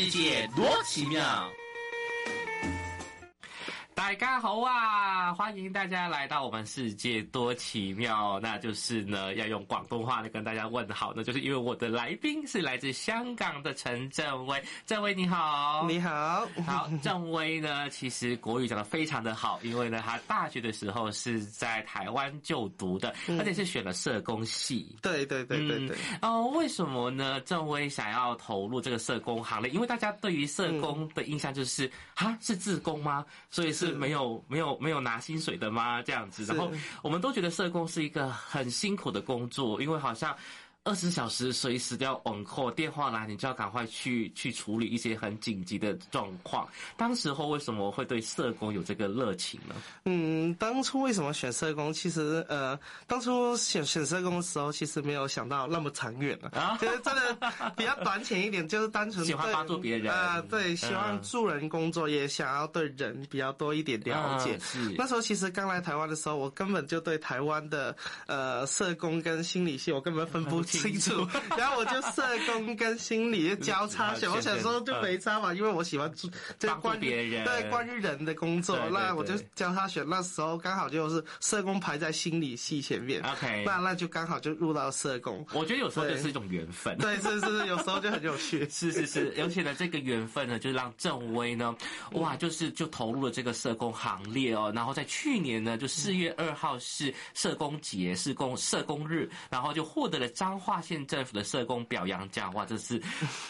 世界多奇妙。大家好啊！欢迎大家来到我们世界多奇妙。那就是呢，要用广东话来跟大家问好。那就是因为我的来宾是来自香港的陈振威。政威你好，你好，好。政威呢，其实国语讲的非常的好，因为呢，他大学的时候是在台湾就读的，而且是选了社工系。对对对对对。哦，为什么呢？政威想要投入这个社工行列？因为大家对于社工的印象就是，啊，是自工吗？所以是。没有没有没有拿薪水的吗？这样子，然后我们都觉得社工是一个很辛苦的工作，因为好像。二十小时随时都要 on call，电话来你就要赶快去去处理一些很紧急的状况。当时候为什么会对社工有这个热情呢？嗯，当初为什么选社工？其实呃，当初选选社工的时候，其实没有想到那么长远了啊。其实真的比较短浅一点，就是单纯喜欢帮助别人啊、呃，对，希望助人工作，也想要对人比较多一点了解。嗯、是那时候其实刚来台湾的时候，我根本就对台湾的呃社工跟心理系，我根本分不清楚，然后我就社工跟心理交叉选，我想说就没差嘛，因为我喜欢做这关于别人。对关于人的工作，那我就交叉选。那时候刚好就是社工排在心理系前面，OK，那那就刚好就入到社工。我觉得有时候就是一种缘分，对，是是是，有时候就很有趣，是 是是，而且呢，这个缘分呢，就让郑威呢，哇，就是就投入了这个社工行列哦。然后在去年呢，就四月二号是社工节，是工社工日，然后就获得了彰化县政府的社工表扬奖，哇，这是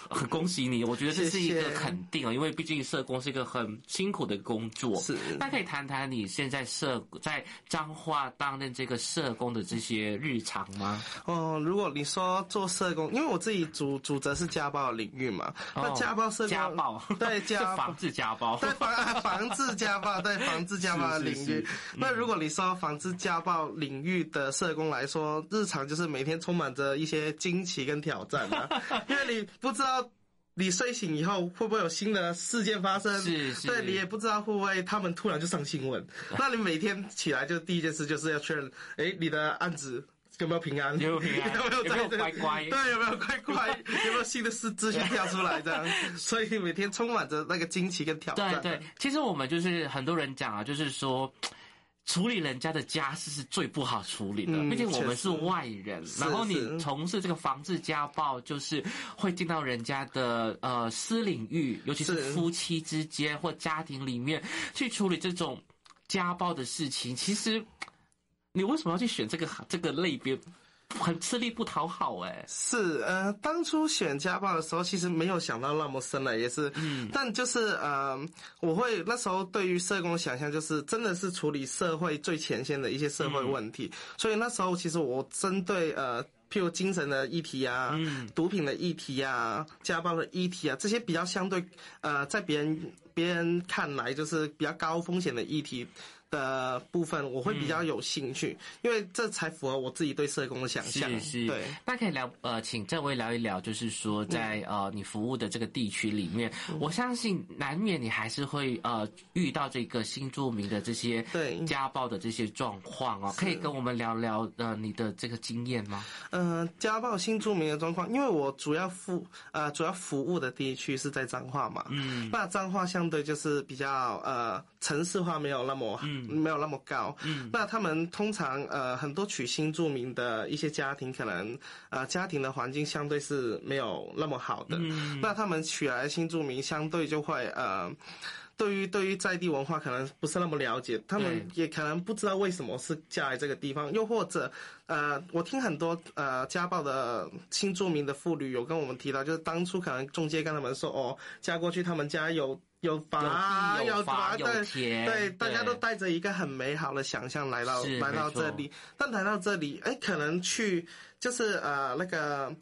很恭喜你！我觉得这是一个肯定啊，因为毕竟社工是一个很辛苦的工作。是，那可以谈谈你现在社在彰化担任这个社工的这些日常吗？哦，如果你说做社工，因为我自己主主责是家暴领域嘛，那家暴社工家暴对家防治家暴，对防防治家暴，对防治家暴的 领域。是是是那如果你说防治家暴领域的社工来说，日常就是每天充满着一些。惊奇跟挑战啊，因为你不知道你睡醒以后会不会有新的事件发生，是是，对，你也不知道会不会他们突然就上新闻。那你每天起来就第一件事就是要确认，哎，你的案子有没有平安？有没有平安？有没有在乖乖？对，有没有乖乖？有没有新的事资讯跳出来？这样，所以每天充满着那个惊奇跟挑战。对对，其实我们就是很多人讲啊，就是说。处理人家的家事是最不好处理的，毕竟我们是外人。然后你从事这个防治家暴，就是会进到人家的呃私领域，尤其是夫妻之间或家庭里面去处理这种家暴的事情。其实，你为什么要去选这个这个类别？很吃力不讨好哎，是呃，当初选家暴的时候，其实没有想到那么深了，也是，嗯，但就是呃，我会那时候对于社工的想象就是真的是处理社会最前线的一些社会问题，嗯、所以那时候其实我针对呃，譬如精神的议题啊，嗯，毒品的议题啊，家暴的议题啊，这些比较相对呃，在别人别人看来就是比较高风险的议题。的部分我会比较有兴趣，嗯，因为这才符合我自己对社工的想象。是是，对。那可以聊呃，请政威聊一聊，就是说在呃你服务的这个地区里面，嗯，我相信难免你还是会呃遇到这个新住民的这些对。家暴的这些状况哦，可以跟我们聊聊呃你的这个经验吗？嗯，呃，家暴新住民的状况，因为我主要服呃主要服务的地区是在彰化嘛，嗯，那彰化相对就是比较呃城市化没有那么嗯。没有那么高，嗯，那他们通常呃很多娶新住民的一些家庭，可能呃家庭的环境相对是没有那么好的，嗯，那他们娶来新住民相对就会呃，对于对于在地文化可能不是那么了解，他们也可能不知道为什么是嫁来这个地方，又或者呃我听很多呃家暴的新住民的妇女有跟我们提到，就是当初可能中介跟他们说哦嫁过去他们家有。有房有房，对对，大家都带着一个很美好的想象来到来到这里，但来到这里，哎，可能去就是呃那个。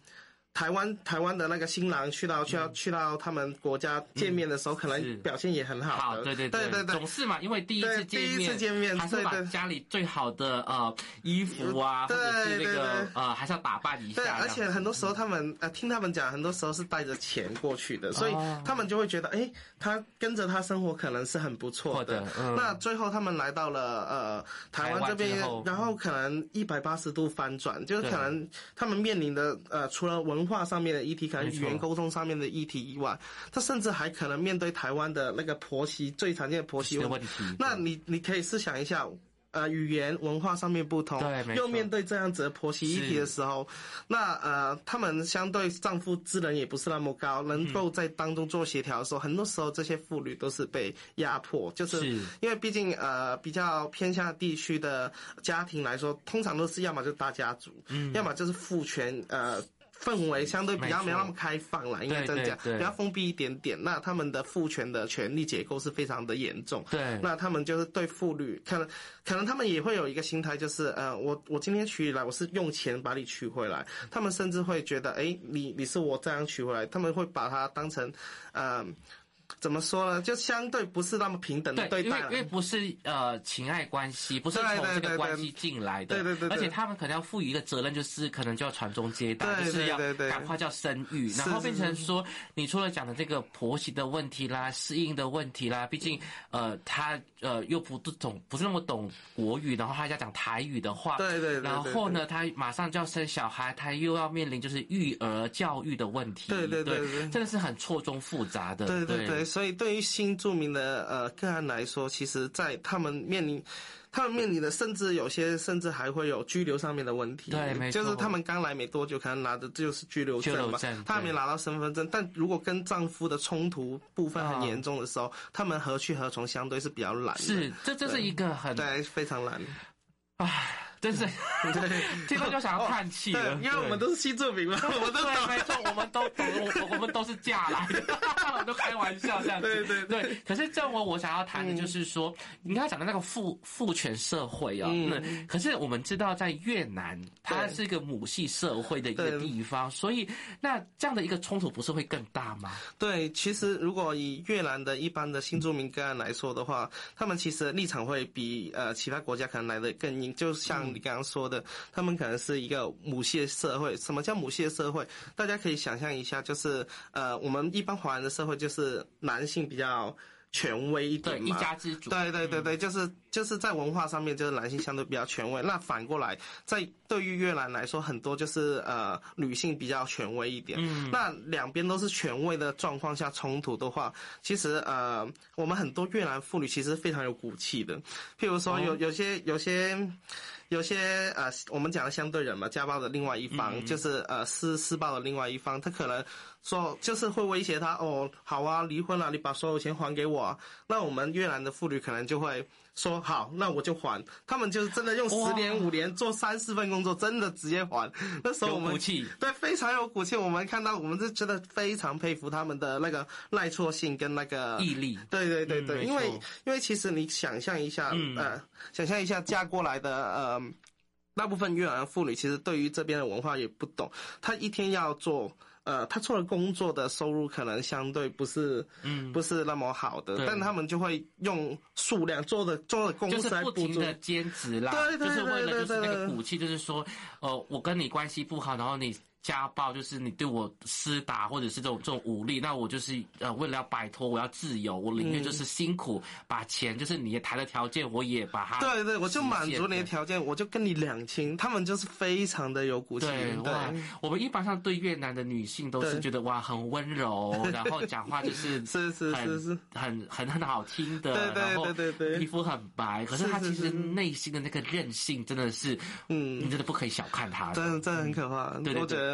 台湾台湾的那个新郎去到去到去到他们国家见面的时候，可能表现也很好。好，对对对。对对，总是嘛，因为第一次见面，第一次见面，还是把家里最好的呃衣服啊，或者是那个呃，还是要打扮一下。对，而且很多时候他们呃听他们讲，很多时候是带着钱过去的，所以他们就会觉得，哎，他跟着他生活可能是很不错的。那最后他们来到了呃台湾这边，然后可能一百八十度翻转，就是可能他们面临的呃除了文化上面的议题，可能语言沟通上面的议题以外，他甚至还可能面对台湾的那个婆媳最常见的婆媳问题。那你你可以试想一下。呃，语言文化上面不同，对，又面对这样子的婆媳议题的时候，那呃，他们相对丈夫智能也不是那么高，能够在当中做协调的时候，嗯、很多时候这些妇女都是被压迫，就是因为毕竟呃比较偏向地区的家庭来说，通常都是要么就是大家族，嗯，要么就是父权呃。氛围相对比较没有那么开放了，应该这样讲，比较封闭一点点。那他们的父权的权力结构是非常的严重。对，那他们就是对妇女，可能可能他们也会有一个心态，就是呃，我我今天娶你来，我是用钱把你娶回来。他们甚至会觉得，哎，你你是我这样娶回来，他们会把它当成，呃。怎么说呢？就相对不是那么平等的对待，对，因为因为不是呃情爱关系，不是从这个关系进来的，对对对，对，而且他们可能要赋予一个责任，就是可能就要传宗接代，就是要赶快叫生育，然后变成说，你除了讲的这个婆媳的问题啦、适应的问题啦，毕竟呃他呃又不懂，不是那么懂国语，然后他要讲台语的话，对对，然后呢，他马上就要生小孩，他又要面临就是育儿教育的问题，对对对，对，对，真的是很错综复杂的，对对对。所以，对于新著名的呃个案来说，其实，在他们面临，他们面临的，甚至有些甚至还会有拘留上面的问题。对，没错。就是他们刚来没多久，可能拿的就是拘留证嘛，他还没拿到身份证。但如果跟丈夫的冲突部分很严重的时候，哦，他们何去何从，相对是比较难的。是，这这是一个很对，非常难。唉。真是，对，听到就想要叹气了。因为我们都是新住民嘛，我们都对，没错，我们都懂，我我们都是嫁来的，都开玩笑这样子。对对对，对。可是正文我想要谈的就是说，嗯、你刚才讲的那个父父权社会啊、喔，嗯，可是我们知道在越南，它是一个母系社会的一个地方，所以那这样的一个冲突不是会更大吗？对，其实如果以越南的一般的新住民个案来说的话，他们其实立场会比呃其他国家可能来的更硬，就像。你刚刚说的，他们可能是一个母系社会。什么叫母系社会？大家可以想象一下，就是呃，我们一般华人的社会就是男性比较权威一点嘛，一家之主。对对对对，就是就是在文化上面，就是男性相对比较权威。那反过来，在对于越南来说，很多就是呃女性比较权威一点。嗯。那两边都是权威的状况下冲突的话，其实呃，我们很多越南妇女其实非常有骨气的。譬如说有，有有些有些。有些呃，我们讲的相对人嘛，家暴的另外一方，嗯、就是呃施施暴的另外一方，他可能说就是会威胁他哦，好啊，离婚了，你把所有钱还给我。那我们越南的妇女可能就会说好，那我就还。他们就是真的用十年五年做三四份工作，真的直接还。那时候我们对非常有骨气，我们看到我们是真的非常佩服他们的那个耐挫性跟那个毅力。对对对对，嗯、因为因为其实你想象一下，嗯、呃，想象一下嫁过来的呃。大部分越南妇女其实对于这边的文化也不懂，她一天要做，呃，他做的工作的收入可能相对不是，嗯，不是那么好的，但他们就会用数量做的做的工资来补足，就是不停的兼职啦，对对对对对，就是为了就是那个骨气，就是说，呃，我跟你关系不好，然后你。家暴就是你对我施打，或者是这种这种武力，那我就是呃为了要摆脱，我要自由，我宁愿就是辛苦把钱，就是你谈的条件，我也把它。对对，我就满足你的条件，我就跟你两清。他们就是非常的有骨气。对，对哇，我们一般上对越南的女性都是觉得哇很温柔，然后讲话就是 是是是是很很很好听的，对对对对对，皮肤很白，可是她其实内心的那个韧性真的是，嗯，你真的不可以小看她，真的真的很可怕。对对对。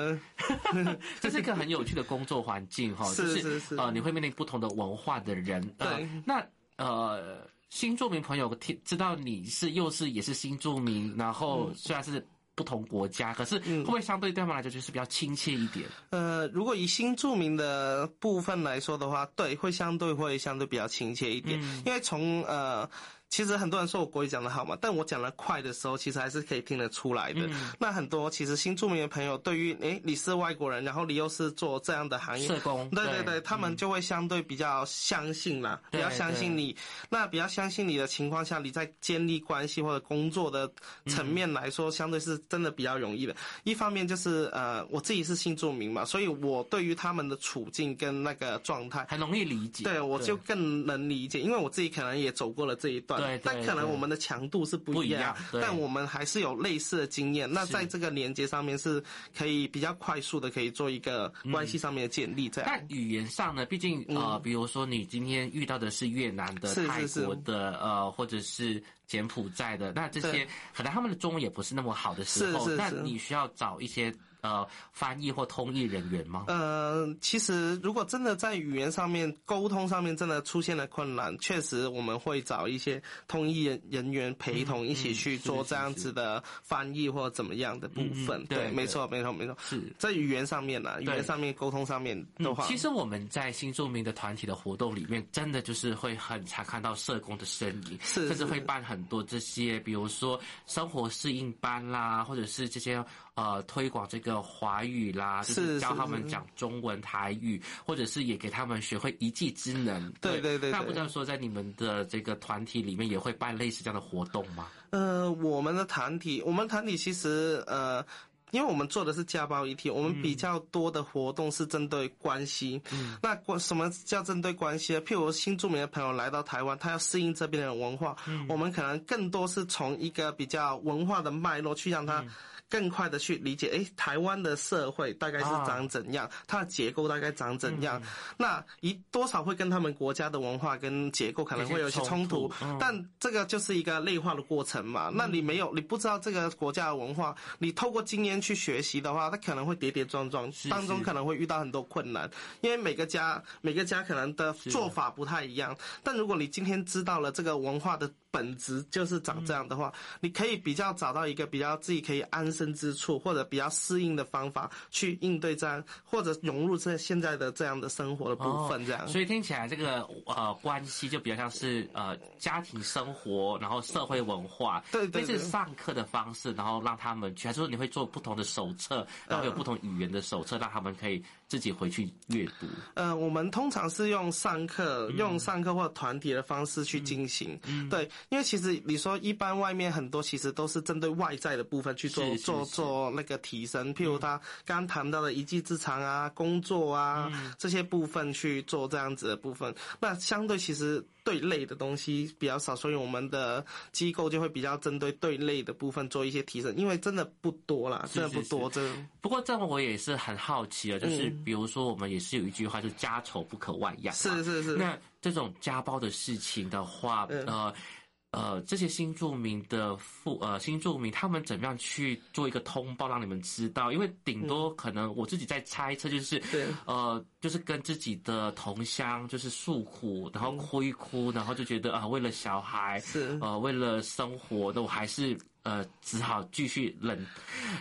这是一个很有趣的工作环境哈，是是是，呃，你会面临不同的文化的人。对，呃、那呃，新住民朋友听知道你是又是也是新住民，然后虽然是不同国家，可是会不会相对对他们来讲就是比较亲切一点？呃，如果以新住民的部分来说的话，对，会相对会相对比较亲切一点，嗯、因为从呃。其实很多人说我国语讲得好嘛，但我讲得快的时候，其实还是可以听得出来的。嗯、那很多其实新住民的朋友，对于诶你是外国人，然后你又是做这样的行业，社工，对对对，对他们就会相对比较相信啦，嗯、比较相信你。那比较相信你的情况下，你在建立关系或者工作的层面来说，嗯、相对是真的比较容易的。一方面就是呃，我自己是新住民嘛，所以我对于他们的处境跟那个状态很容易理解，对我就更能理解，因为我自己可能也走过了这一段。段，对，但可能我们的强度是不一样，但我们还是有类似的经验。那在这个连接上面是可以比较快速的，可以做一个关系上面的建立。这样，但语言上呢，毕竟呃，比如说你今天遇到的是越南的、泰国的，呃，或者是柬埔寨的，那这些可能他们的中文也不是那么好的时候，那你需要找一些。呃，翻译或通译人员吗？呃，其实如果真的在语言上面沟通上面真的出现了困难，确实我们会找一些通译人人员陪同一起去做这样子的翻译或怎么样的部分。对，对，没错，没错，没错。是在语言上面呢，语言上面沟通上面的话、嗯，其实我们在新著名的团体的活动里面，真的就是会很常看到社工的身影，是，甚至会办很多这些，比如说生活适应班啦，或者是这些。呃，推广这个华语啦，就是教他们讲中文、台语，或者是也给他们学会一技之能。对对对。那不知道说，在你们的这个团体里面，也会办类似这样的活动吗？呃，我们的团体，我们团体其实呃，因为我们做的是家暴议题，我们比较多的活动是针对关系。嗯。那关什么叫针对关系呢？譬如新住民的朋友来到台湾，他要适应这边的文化，嗯，我们可能更多是从一个比较文化的脉络去让他。嗯更快的去理解，哎，台湾的社会大概是长怎样，它的结构大概长怎样，那一多少会跟他们国家的文化跟结构可能会有一些冲突，但这个就是一个内化的过程嘛。那你没有，你不知道这个国家的文化，你透过经验去学习的话，它可能会跌跌撞撞，当中可能会遇到很多困难，因为每个家每个家可能的做法不太一样。但如果你今天知道了这个文化的本质就是长这样的话，你可以比较找到一个比较自己可以安身之处，或者比较适应的方法去应对这样，或者融入这现在的这样的生活的部分，这样。哦，所以听起来这个呃关系就比较像是呃家庭生活，然后社会文化，对对，对，是上课的方式，然后让他们去，还是说你会做不同的手册，然后有不同语言的手册，让他们可以自己回去阅读。呃，我们通常是用上课，用上课或团体的方式去进行，嗯，对，因为其实你说一般外面很多其实都是针对外在的部分去做做做。做那个提升，譬如他刚谈到的一技之长啊、工作啊、嗯、这些部分去做这样子的部分，那相对其实对类的东西比较少，所以我们的机构就会比较针对对类的部分做一些提升，因为真的不多啦，真的不多。这不过这我也是很好奇啊，就是比如说我们也是有一句话，就家丑不可外扬。是是是。那这种家暴的事情的话，呃。呃，这些新住民的父呃新住民，他们怎么样去做一个通报，让你们知道？因为顶多可能我自己在猜测，就是、嗯、呃，就是跟自己的同乡就是诉苦，然后哭一哭，然后就觉得啊、呃，为了小孩，是呃，为了生活，那我还是呃，只好继续忍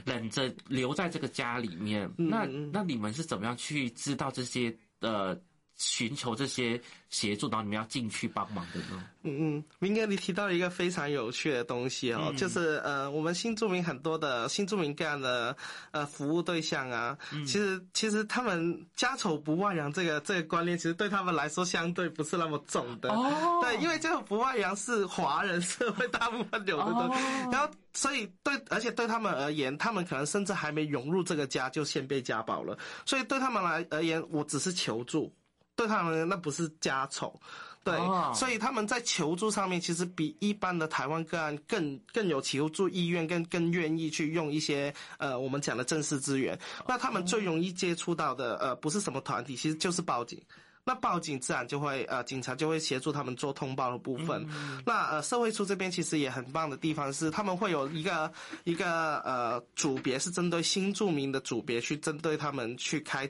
忍 着留在这个家里面。嗯、那那你们是怎么样去知道这些呃？寻求这些协助，然后你们要进去帮忙的呢？嗯嗯，明哥，你提到一个非常有趣的东西哦，嗯、就是呃，我们新住民很多的新住民这样的呃服务对象啊，嗯、其实其实他们家丑不外扬这个这个观念，其实对他们来说相对不是那么重的。哦，对，因为这个不外扬是华人社会大部分有的东西，哦、然后所以对，而且对他们而言，他们可能甚至还没融入这个家就先被家暴了，所以对他们来而言，我只是求助。对他们那不是家丑，对，oh. 所以他们在求助上面其实比一般的台湾个案更更有求助意愿，更更愿意去用一些呃我们讲的正式资源。那他们最容易接触到的呃不是什么团体，其实就是报警。那报警自然就会呃，警察就会协助他们做通报的部分。嗯、那呃，社会处这边其实也很棒的地方是，他们会有一个一个呃组别是针对新住民的组别去针对他们去开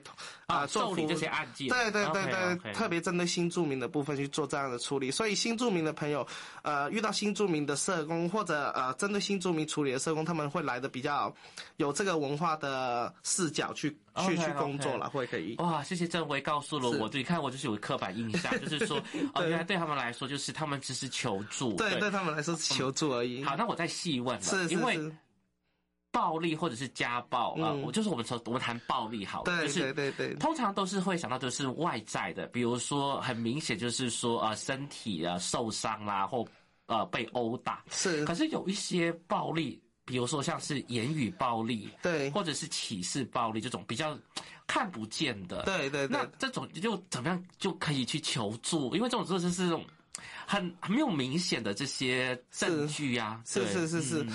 啊、呃、做服务这些案件。对对对对，okay, okay. 特别针对新住民的部分去做这样的处理。所以新住民的朋友呃遇到新住民的社工或者呃针对新住民处理的社工，他们会来的比较有这个文化的视角去。去去工作了，会可以。哇，谢谢郑辉告诉了我，你看我就是有刻板印象，就是说，哦，原来对他们来说，就是他们只是求助。对，对他们来说是求助而已。好，那我再细问了，是因为暴力或者是家暴啊，我就是我们从我们谈暴力好了，就是对对对，通常都是会想到就是外在的，比如说很明显就是说啊身体啊受伤啦，或呃被殴打。是，可是有一些暴力。比如说像是言语暴力，对，或者是歧视暴力这种比较看不见的，对对对，那这种就怎么样就可以去求助？因为这种就是是这种很很没有明显的这些证据啊，是是是是，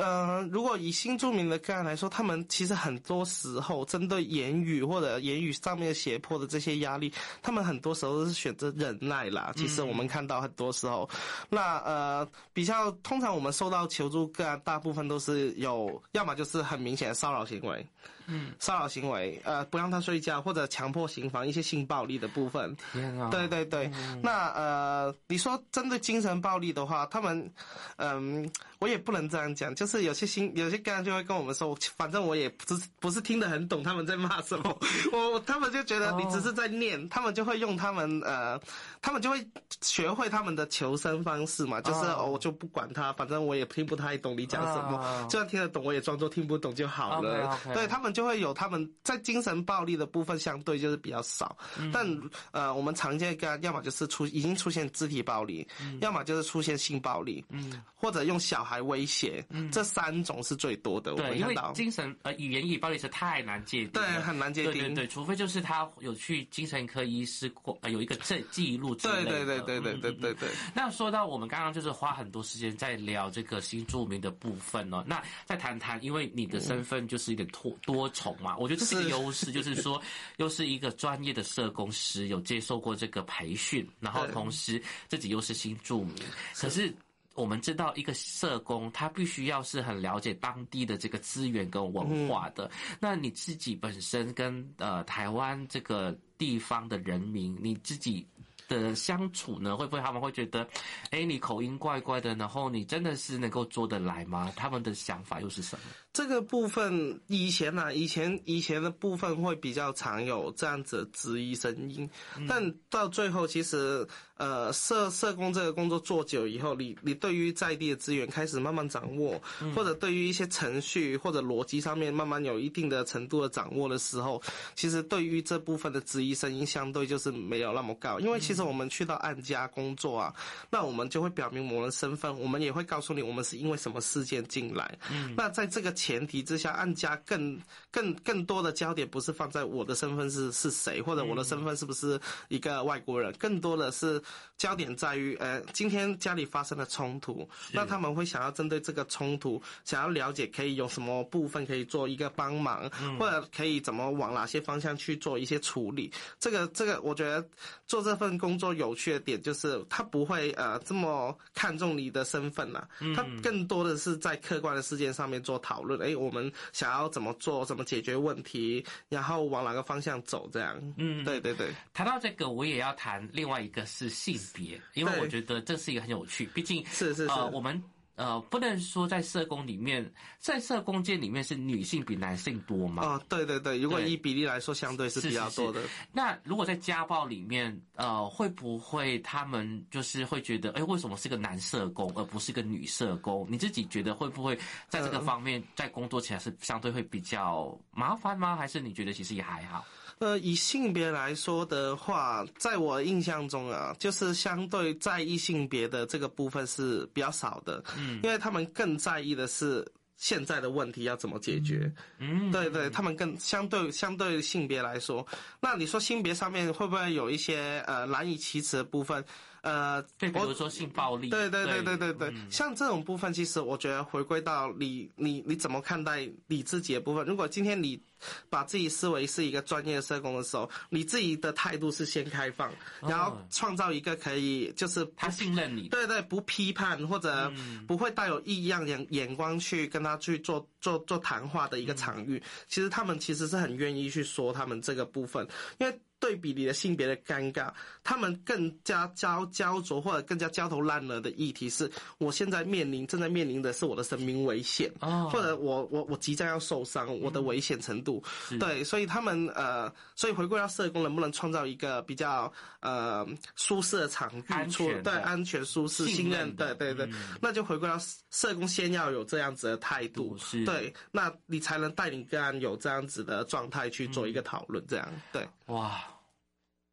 呃，如果以新著名的个案来说，他们其实很多时候针对言语或者言语上面胁迫的这些压力，他们很多时候都是选择忍耐啦。其实我们看到很多时候，那呃比较通常我们收到求助个案，大部分都是有，要么就是很明显的骚扰行为。嗯，骚扰行为，呃，不让他睡觉，或者强迫行房，一些性暴力的部分。天啊！对对对，嗯、那呃，你说针对精神暴力的话，他们，嗯、呃，我也不能这样讲，就是有些新有些个案就会跟我们说，反正我也不是不是听得很懂他们在骂什么，我他们就觉得你只是在念，哦、他们就会用他们呃，他们就会学会他们的求生方式嘛，就是、哦、我就不管他，反正我也听不太懂你讲什么，哦、就算听得懂，我也装作听不懂就好了。Okay, okay. 对他们就。会有他们在精神暴力的部分相对就是比较少，嗯、但呃，我们常见干要么就是出已经出现肢体暴力，嗯、要么就是出现性暴力，嗯，或者用小孩威胁，嗯，这三种是最多的。对，我看到因为精神呃语言语暴力是太难界定，对，很难界定，对对对，除非就是他有去精神科医师过，呃，有一个证记录之类的。对对对对对对对对。那说到我们刚刚就是花很多时间在聊这个新著名的部分哦，那再谈谈，因为你的身份就是有点多多。重嘛，我觉得这是优势，就是说，又是一个专业的社工师，有接受过这个培训，然后同时自己又是新著名。可是我们知道，一个社工他必须要是很了解当地的这个资源跟文化的。那你自己本身跟呃台湾这个地方的人民，你自己。的相处呢，会不会他们会觉得，哎，你口音怪怪的，然后你真的是能够做得来吗？他们的想法又是什么？这个部分以前呢、啊，以前以前的部分会比较常有这样子的质疑声音，嗯、但到最后其实。呃，社社工这个工作做久以后，你你对于在地的资源开始慢慢掌握，嗯、或者对于一些程序或者逻辑上面慢慢有一定的程度的掌握的时候，其实对于这部分的质疑声音相对就是没有那么高。因为其实我们去到案家工作啊，嗯、那我们就会表明我们的身份，我们也会告诉你我们是因为什么事件进来。嗯，那在这个前提之下，案家更更更多的焦点不是放在我的身份是是谁，或者我的身份是不是一个外国人，更多的是。焦点在于，呃，今天家里发生了冲突，那他们会想要针对这个冲突，想要了解可以有什么部分可以做一个帮忙，嗯、或者可以怎么往哪些方向去做一些处理。这个，这个，我觉得做这份工作有趣的点就是，他不会呃这么看重你的身份啦，他更多的是在客观的事件上面做讨论。哎，我们想要怎么做，怎么解决问题，然后往哪个方向走，这样。嗯，对对对。谈到这个，我也要谈另外一个是。性别，因为我觉得这是一个很有趣，毕竟是是是，呃，我们呃不能说在社工里面，在社工界里面是女性比男性多嘛？哦，对对对，如果以比例来说，相对是比较多的。那如果在家暴里面，呃，会不会他们就是会觉得，哎，为什么是个男社工而不是个女社工？你自己觉得会不会在这个方面在工作起来是相对会比较麻烦吗？还是你觉得其实也还好？呃，以性别来说的话，在我印象中啊，就是相对在意性别的这个部分是比较少的，嗯，因为他们更在意的是现在的问题要怎么解决，嗯，对对，他们更相对相对性别来说，那你说性别上面会不会有一些呃难以启齿的部分？呃，对，比如说性暴力，对对对对对对，嗯、像这种部分，其实我觉得回归到你你你怎么看待你自己的部分。如果今天你把自己视为是一个专业的社工的时候，你自己的态度是先开放，然后创造一个可以就是他信任你，对对，不批判或者不会带有异样眼眼光去跟他去做做做谈话的一个场域。其实他们其实是很愿意去说他们这个部分，因为。对比你的性别的尴尬，他们更加焦焦灼或者更加焦头烂额的议题是，我现在面临正在面临的是我的生命危险，哦、或者我我我即将要受伤，我的危险程度，嗯、对，所以他们呃，所以回归到社工能不能创造一个比较呃舒适的场域，安全对安全舒适信任，对对对，嗯、那就回归到社工先要有这样子的态度，是。对，那你才能带领个案有这样子的状态去做一个讨论，这样对，哇。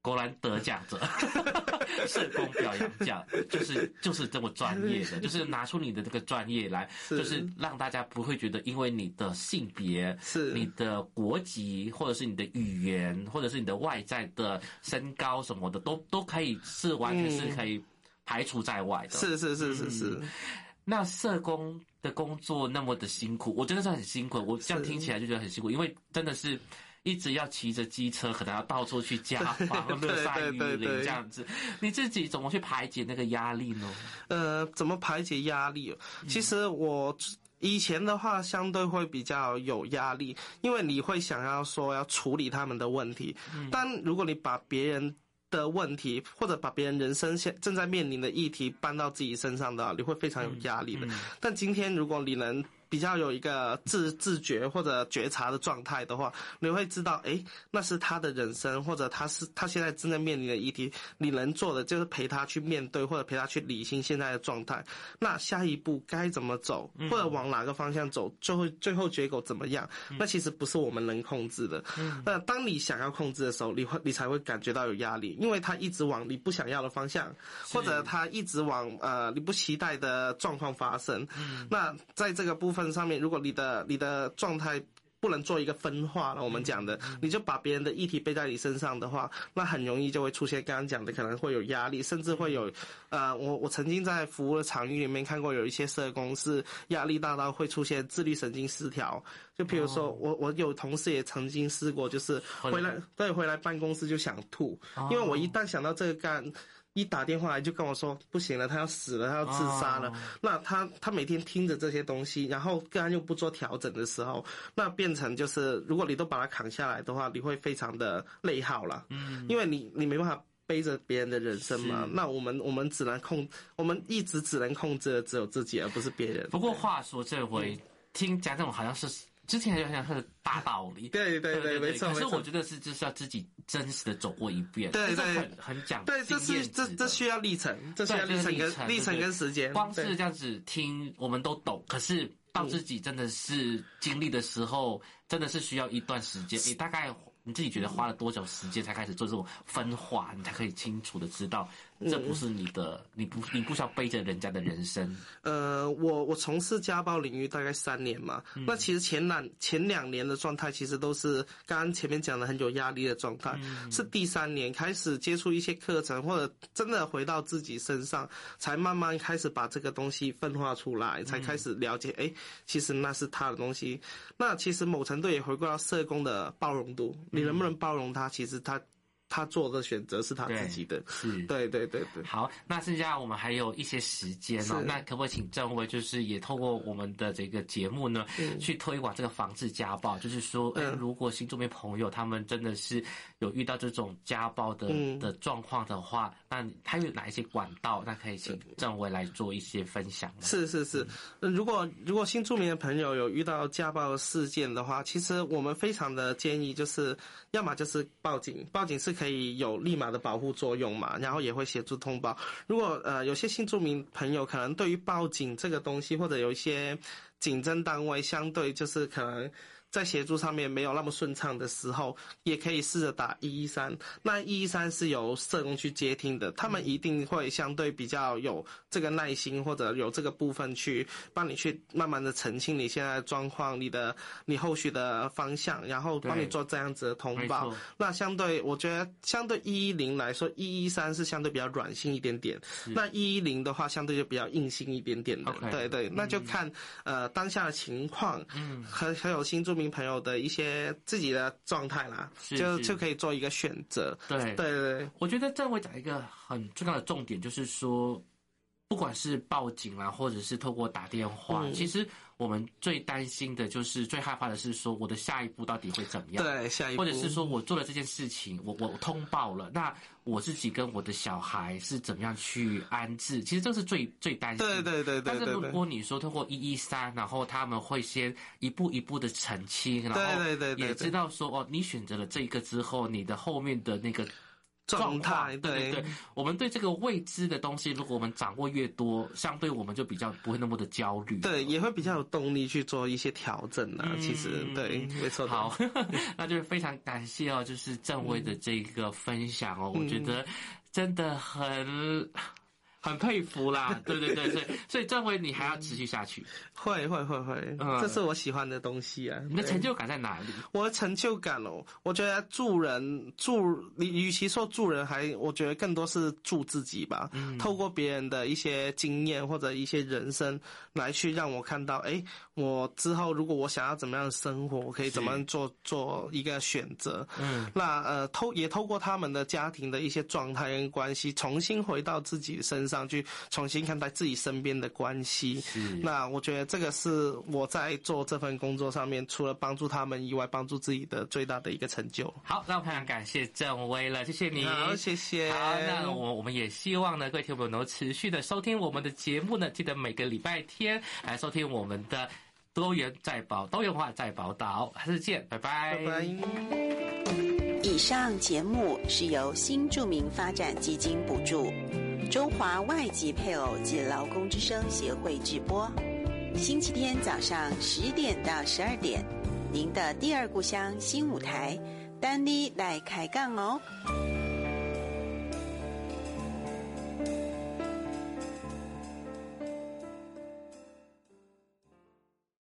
果然得奖者，社工表扬奖，就是就是这么专业的，就是拿出你的这个专业来，就是让大家不会觉得因为你的性别、是你的国籍，或者是你的语言，或者是你的外在的身高什么的，都都可以是完全是可以。排除在外的。是是是是是。嗯、那社工的工作那么的辛苦，我真的是很辛苦。我这样听起来就觉得很辛苦，因为真的是。一直要骑着机车，可能要到处去 家访、日晒雨淋这样子。你自己怎么去排解那个压力呢？呃，怎么排解压力？其实我以前的话，相对会比较有压力，因为你会想要说要处理他们的问题。但如果你把别人的问题，或者把别人人生现正在面临的议题搬到自己身上的话，你会非常有压力的。但今天如果你能。比较有一个自自觉或者觉察的状态的话，你会知道，哎，那是他的人生，或者他是他现在正在面临的议题，你能做的就是陪他去面对，或者陪他去理清现在的状态。那下一步该怎么走，或者往哪个方向走，最后最后结果怎么样？那其实不是我们能控制的。那当你想要控制的时候，你会你才会感觉到有压力，因为他一直往你不想要的方向，或者他一直往呃你不期待的状况发生。那在这个部分。份上面，如果你的你的状态不能做一个分化了，我们讲的，你就把别人的议题背在你身上的话，那很容易就会出现刚刚讲的，可能会有压力，甚至会有，呃，我我曾经在服务的场域里面看过，有一些社工是压力大到会出现自律神经失调，就比如说我我有同事也曾经试过，就是回来对回来办公室就想吐，因为我一旦想到这个干。一打电话来就跟我说不行了，他要死了，他要自杀了。Oh. 那他他每天听着这些东西，然后个案又不做调整的时候，那变成就是如果你都把他扛下来的话，你会非常的内耗了。嗯，因为你你没办法背着别人的人生嘛。那我们我们只能控，我们一直只能控制的只有自己，而不是别人。不过话说这回、嗯、听讲这种好像是。之前好像是大道理，对对对，没错。可是我觉得是就是要自己真实的走过一遍，对对，很很讲对，这是这这需要历程，这需要历程跟历程跟时间。光是这样子听，我们都懂，可是到自己真的是经历的时候，真的是需要一段时间。你大概你自己觉得花了多久时间才开始做这种分化，你才可以清楚的知道。这不是你的，你不你不需要背着人家的人生。呃，我我从事家暴领域大概三年嘛，嗯、那其实前两前两年的状态其实都是刚刚前面讲的很有压力的状态，嗯、是第三年开始接触一些课程，或者真的回到自己身上，才慢慢开始把这个东西分化出来，才开始了解，哎、嗯，其实那是他的东西。那其实某程度也回归到社工的包容度，你能不能包容他？其实他。他做的选择是他自己的，是，对对对对。好，那剩下我们还有一些时间哦，那可不可以请郑威，就是也透过我们的这个节目呢，去推广这个防治家暴？就是说，哎，如果新住民朋友他们真的是有遇到这种家暴的的状况的话，那他有哪一些管道？那可以请郑威来做一些分享。是是是，如果如果新住民的朋友有遇到家暴事件的话，其实我们非常的建议就是，要么就是报警，报警是。可以有立马的保护作用嘛，然后也会协助通报。如果呃有些新住民朋友可能对于报警这个东西，或者有一些警侦单位相对就是可能。在协助上面没有那么顺畅的时候，也可以试着打一一三。那一一三是由社工去接听的，他们一定会相对比较有这个耐心，或者有这个部分去帮你去慢慢的澄清你现在的状况，你的你后续的方向，然后帮你做这样子的通报。那相对我觉得相对一一零来说，一一三是相对比较软性一点点。那一一零的话，相对就比较硬性一点点.对对，那就看、嗯、呃当下的情况，嗯，还还有新住民朋友的一些自己的状态啦，就就可以做一个选择。对对对，对我觉得这会讲一个很重要的重点，就是说，不管是报警啦，或者是透过打电话，嗯、其实。我们最担心的就是最害怕的是说我的下一步到底会怎么样？对，下一步，或者是说我做了这件事情，我我通报了，那我自己跟我的小孩是怎么样去安置？其实这是最最担心的。对对对对。但是如果你说通过一一三，然后他们会先一步一步的澄清，然后也知道说哦，你选择了这一个之后，你的后面的那个。状态，对对对，我们对这个未知的东西，如果我们掌握越多，相对我们就比较不会那么的焦虑，对，也会比较有动力去做一些调整啊。嗯、其实，对，没错。好，那就是非常感谢哦，就是正威的这个分享哦，嗯、我觉得真的很。很佩服啦。对对对，所以所以这回你还要持续下去。会会会会，嗯，这是我喜欢的东西啊。你的成就感在哪里？我的成就感哦，我觉得助人助，你与其说助人，还我觉得更多是助自己吧。嗯，透过别人的一些经验或者一些人生来去让我看到，哎，我之后如果我想要怎么样的生活，我可以怎么样做做一个选择。嗯，那呃透也透过他们的家庭的一些状态跟关系，重新回到自己身上去，重新看待自己身边的关系。是，那我觉得这个是我在做这份工作上面，除了帮助他们以外，帮助自己的最大的一个成就。好，那我非常感谢郑威了，谢谢你。好，谢谢。好，那我我们也希望呢，各位听众朋友能够持续的收听我们的节目呢，记得每个礼拜天来收听我们的多元在宝多元化在宝岛，下次见，拜拜。拜拜。以上节目是由新著名发展基金补助，中华外籍配偶及劳工之声协会直播。星期天早上十点到十二点，您的第二故乡新舞台，丹妮来开杠哦。